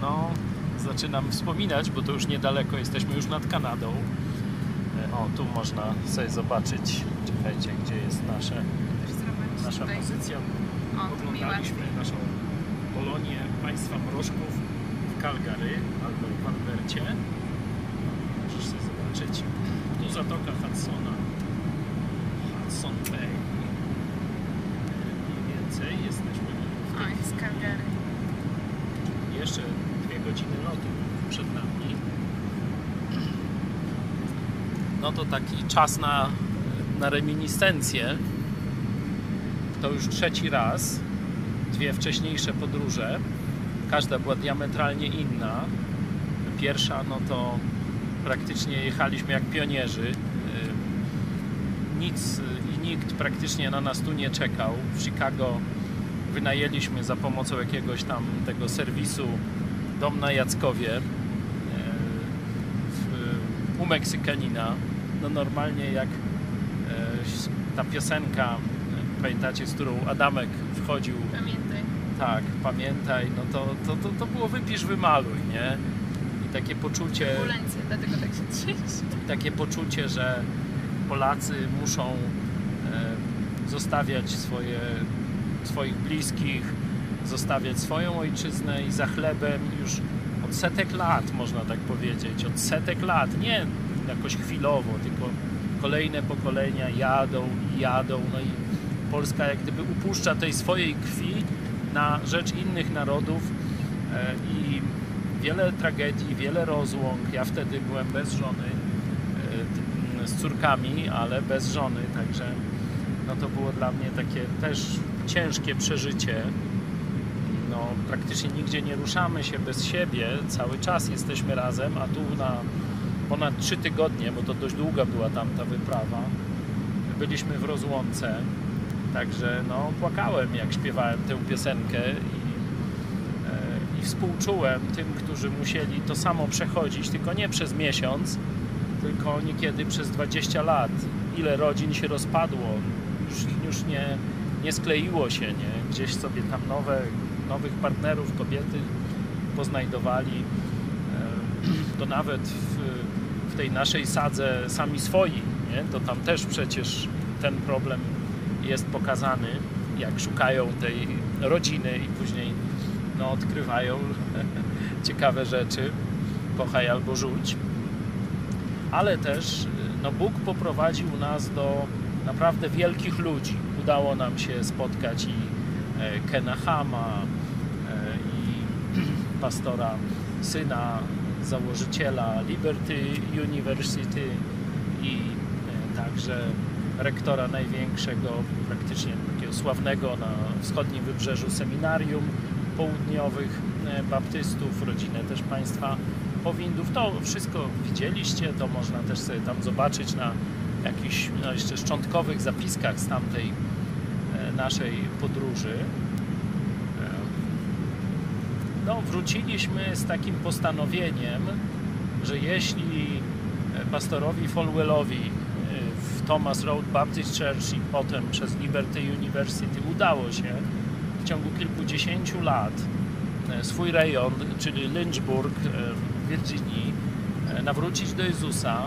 no zaczynam wspominać, bo to już niedaleko, jesteśmy już nad Kanadą. E, O, tu można sobie zobaczyć, czekajcie, gdzie jest nasze, nasza tutaj. pozycja. Oglądaliśmy naszą Polonię państwa mrożków w Calgary albo w Albercie. Możesz sobie zobaczyć. Tu zatoka Hudsona. Hudson Bay. Mniej więcej jesteśmy w O, tej jest Calgary. jeszcze dwie godziny lotu przed nami. No to taki czas na, na reminiscencję. To już trzeci raz. Dwie wcześniejsze podróże. Każda była diametralnie inna. Pierwsza, no to praktycznie jechaliśmy jak pionierzy. Ym, Nic i nikt praktycznie na nas tu nie czekał. W Chicago wynajęliśmy za pomocą jakiegoś tam tego serwisu dom na Jackowie w, u Meksykanina. No normalnie jak e, ta piosenka, pamiętacie, z którą Adamek wchodził, Pamiętaj. tak, pamiętaj, no to, to, to, to było wypisz, wymaluj, nie? I takie poczucie, Turbulencje, dlatego tak się trzęsie. takie poczucie, że Polacy muszą e, zostawiać swoje, swoich bliskich, zostawiać swoją ojczyznę i za chlebem już od setek lat, można tak powiedzieć, od setek lat, nie jakoś chwilowo, tylko kolejne pokolenia jadą i jadą, no i Polska jak gdyby upuszcza tej swojej krwi na rzecz innych narodów e, i wiele tragedii, wiele rozłąk. Ja wtedy byłem bez żony, e, z córkami, ale bez żony, także no to było dla mnie takie też ciężkie przeżycie. No, praktycznie nigdzie nie ruszamy się bez siebie, cały czas jesteśmy razem, a tu na ponad trzy tygodnie, bo to dość długa była tamta wyprawa, byliśmy w rozłące, także no płakałem jak śpiewałem tę piosenkę i, e, i współczułem tym, którzy musieli to samo przechodzić, tylko nie przez miesiąc, tylko niekiedy przez 20 lat. Ile rodzin się rozpadło, już, już nie, nie skleiło się, nie? gdzieś sobie tam nowe, nowych partnerów, kobiety poznajdowali. E, To nawet w tej naszej sadze sami swoi, nie? to tam też przecież ten problem jest pokazany, jak szukają tej rodziny i później no, odkrywają ciekawe rzeczy, kochaj albo rzuć. Ale też no, Bóg poprowadził nas do naprawdę wielkich ludzi. Udało nam się spotkać i e, Kena Hama, e, i pastora syna założyciela Liberty University i e, także rektora największego, praktycznie takiego sławnego na wschodnim wybrzeżu seminarium południowych e, baptystów, rodzinę też państwa Powindów. To wszystko widzieliście, to można też sobie tam zobaczyć na jakichś no, jeszcze szczątkowych zapiskach z tamtej e, naszej podróży. No, wróciliśmy z takim postanowieniem, że jeśli e, pastorowi Folwellowi e, w Thomas Road Baptist Church i potem przez Liberty University udało się w ciągu kilkudziesięciu lat e, swój rejon, czyli Lynchburg w Virginii, nawrócić do Jezusa,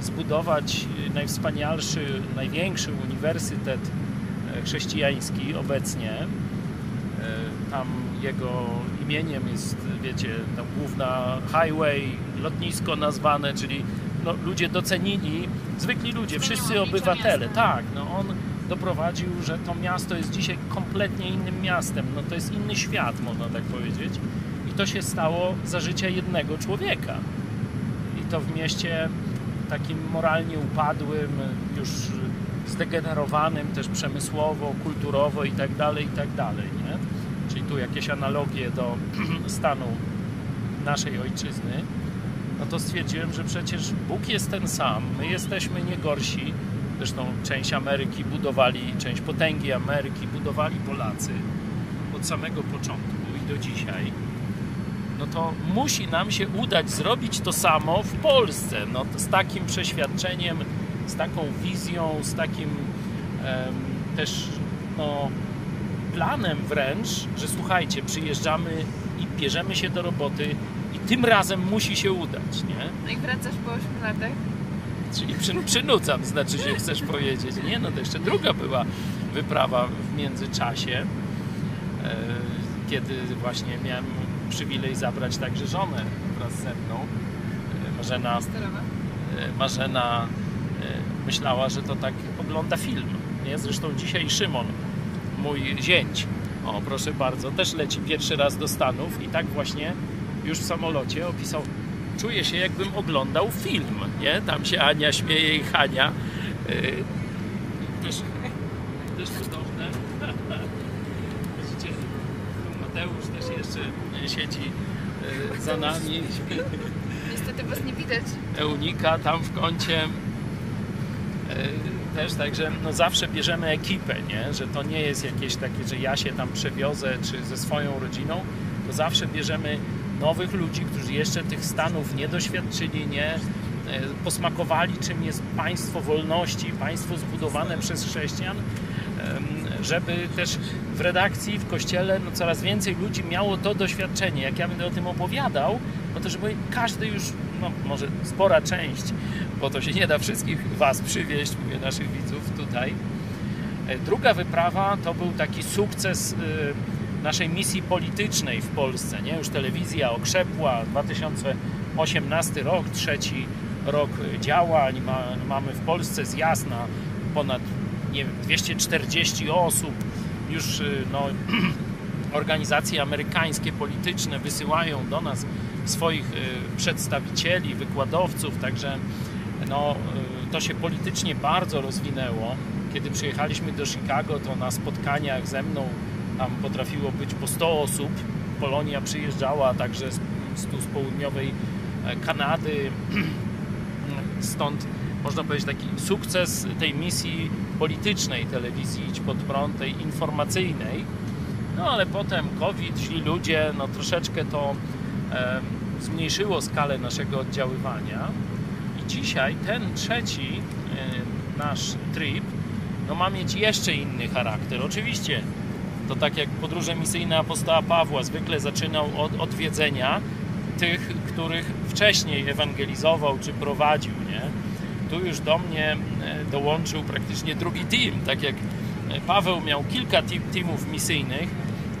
zbudować najwspanialszy, największy uniwersytet chrześcijański obecnie. Tam jego imieniem jest, wiecie, tam główna highway, lotnisko nazwane, czyli no, ludzie docenili, zwykli ludzie, wszyscy obywatele. Tak, no on doprowadził, że to miasto jest dzisiaj kompletnie innym miastem. No to jest inny świat, można tak powiedzieć. I to się stało za życia jednego człowieka. I to w mieście takim moralnie upadłym, już zdegenerowanym też przemysłowo, kulturowo i tak dalej, i tak dalej, nie? Tu jakieś analogie do stanu naszej ojczyzny, no to stwierdziłem, że przecież Bóg jest ten sam, my jesteśmy nie gorsi. Zresztą część Ameryki budowali, część potęgi Ameryki budowali Polacy od samego początku i do dzisiaj. No to musi nam się udać zrobić to samo w Polsce. No, z takim przeświadczeniem, z taką wizją, z takim też no, planem wręcz, że słuchajcie, przyjeżdżamy i bierzemy się do roboty i tym razem musi się udać, nie? No i wracasz po 8 latach. Czyli przy, przynudzam, znaczy się chcesz powiedzieć. Nie, no to jeszcze druga była wyprawa w międzyczasie, e, kiedy właśnie miałem przywilej zabrać także żonę wraz ze mną. E, Marzena, e, Marzena myślała, że to tak ogląda film. Nie? Zresztą dzisiaj Szymon, mój zięć, o proszę bardzo, też leci pierwszy raz do Stanów i tak właśnie już w samolocie opisał czuję się jakbym oglądał film, nie? Tam się Ania śmieje i Hania. Yy, też, też cudowne. Widzicie, Mateusz też jeszcze siedzi yy, za nami. Niestety was nie widać. Eunika tam w kącie. Yy, Też także no zawsze bierzemy ekipę, nie? że to nie jest jakieś takie, że ja się tam przewiozę czy ze swoją rodziną, to zawsze bierzemy nowych ludzi, którzy jeszcze tych stanów nie doświadczyli, nie e, posmakowali, czym jest państwo wolności, państwo zbudowane przez chrześcijan, żeby też w redakcji, w kościele no coraz więcej ludzi miało to doświadczenie. Jak ja będę o tym opowiadał, no to żeby każdy już, no może spora część, bo to się nie da wszystkich Was przywieźć, mówię naszych widzów tutaj. E, Druga wyprawa to był taki sukces y, naszej misji politycznej w Polsce. Nie? Już telewizja okrzepła, 2018 rok, trzeci rok działań. Ma, mamy w Polsce zjazd na ponad nie wiem, 240 osób. Już y, no, organizacje amerykańskie polityczne wysyłają do nas swoich y, przedstawicieli, wykładowców, także no, y, to się politycznie bardzo rozwinęło. Kiedy przyjechaliśmy do Chicago, to na spotkaniach ze mną tam potrafiło być po 100 osób. Polonia przyjeżdżała także z, z, tu z południowej e, Kanady. Stąd można powiedzieć taki sukces tej misji politycznej telewizji Idź Pod Prąd, tej informacyjnej. No ale potem COVID, źli ludzie, no troszeczkę to zmniejszyło skalę naszego oddziaływania. I dzisiaj ten trzeci nasz trip no, ma mieć jeszcze inny charakter. Oczywiście to tak jak podróże misyjne apostoła Pawła zwykle zaczynał od odwiedzenia tych, których wcześniej ewangelizował czy prowadził, nie? Tu już do mnie dołączył praktycznie drugi team, tak jak e, Paweł miał kilka team, teamów misyjnych,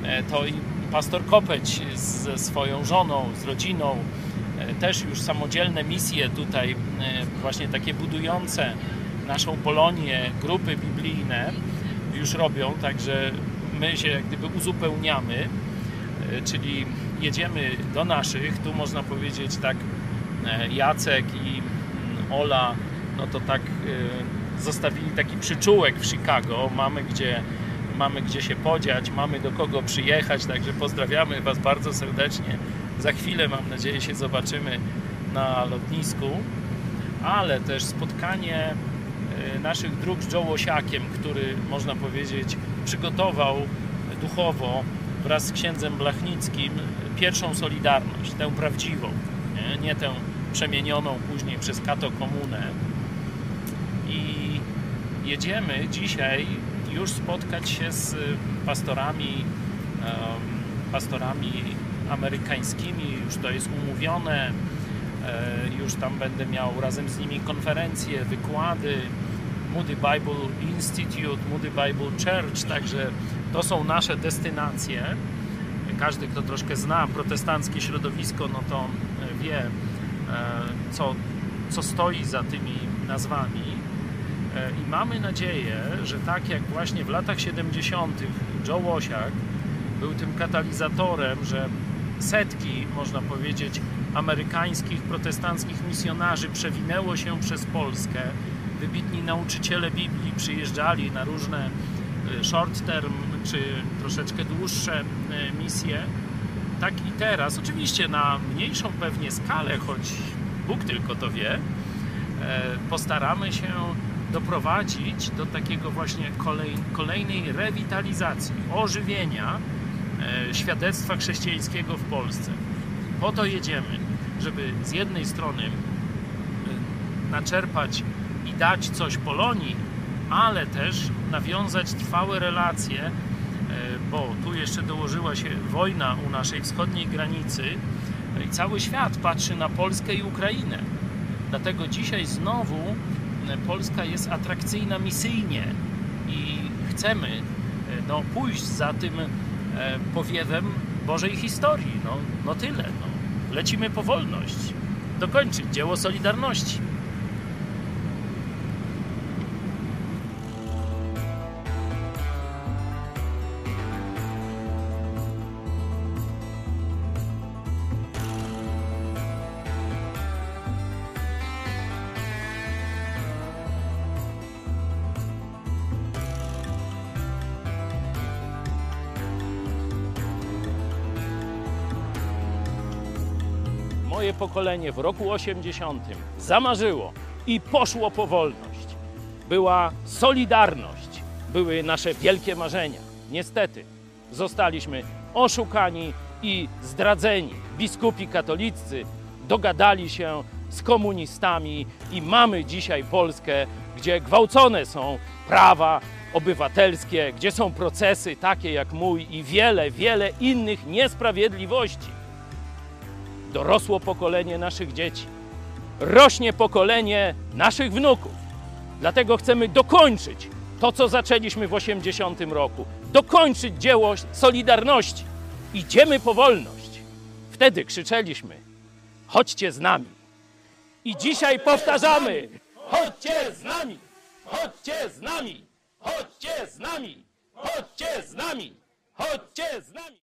e, to i pastor Kopeć ze swoją żoną, z rodziną, e, też już samodzielne misje tutaj, e, właśnie takie budujące naszą Polonię, grupy biblijne już robią, także my się jak gdyby uzupełniamy, e, czyli jedziemy do naszych, tu można powiedzieć tak Jacek i mm, Ola, no to tak zostawili taki przyczółek w Chicago, mamy gdzie, mamy gdzie się podziać, mamy do kogo przyjechać, także pozdrawiamy Was bardzo serdecznie. Za chwilę mam nadzieję się zobaczymy na lotnisku, ale też spotkanie e, naszych dróg z Joe Łosiakiem, który można powiedzieć przygotował duchowo wraz z księdzem Blachnickim pierwszą Solidarność, tę prawdziwą, nie, nie tę przemienioną później przez Kato Komunę. I jedziemy dzisiaj już spotkać się z pastorami, em, pastorami amerykańskimi, już to jest umówione, e, już tam będę miał razem z nimi konferencje, wykłady, Moody Bible Institute, Moody Bible Church, także to są nasze destynacje. Każdy, kto troszkę zna protestanckie środowisko, no to e, wie, e, co, co stoi za tymi nazwami. E, I mamy nadzieję, że tak jak właśnie w latach 70. Joe Łosiak był tym katalizatorem, że setki, można powiedzieć, amerykańskich protestanckich misjonarzy przewinęło się przez Polskę. Wybitni nauczyciele Biblii przyjeżdżali na różne y, short term czy troszeczkę dłuższe y, misje. Tak i teraz, oczywiście na mniejszą pewnie skalę, choć Bóg tylko to wie, e, postaramy się doprowadzić do takiego właśnie kolej, kolejnej rewitalizacji, ożywienia e, świadectwa chrześcijańskiego w Polsce. Po to jedziemy, żeby z jednej strony e, naczerpać i dać coś Polonii, ale też nawiązać trwałe relacje, e, bo tu jeszcze dołożyła się wojna u naszej wschodniej granicy i cały świat patrzy na Polskę i Ukrainę. Dlatego dzisiaj znowu Polska jest atrakcyjna misyjnie i chcemy e, no, pójść za tym e, powiewem Bożej historii. No, no tyle. No. Lecimy po wolność. Dokończyć dzieło Solidarności. Moje pokolenie w roku 80 zamarzyło i poszło po wolność. Była solidarność, były nasze wielkie marzenia. Niestety zostaliśmy oszukani i zdradzeni. Biskupi katoliccy dogadali się z komunistami i mamy dzisiaj Polskę, gdzie gwałcone są prawa obywatelskie, gdzie są procesy takie jak mój i wiele, wiele innych niesprawiedliwości dorosło pokolenie naszych dzieci, rośnie pokolenie naszych wnuków. Dlatego chcemy dokończyć to, co zaczęliśmy w 80 roku, dokończyć dzieło Solidarności. Idziemy po wolność. Wtedy krzyczeliśmy: chodźcie z nami. I dzisiaj powtarzamy: chodźcie z nami, chodźcie z nami, chodźcie z nami, chodźcie z nami, chodźcie z nami.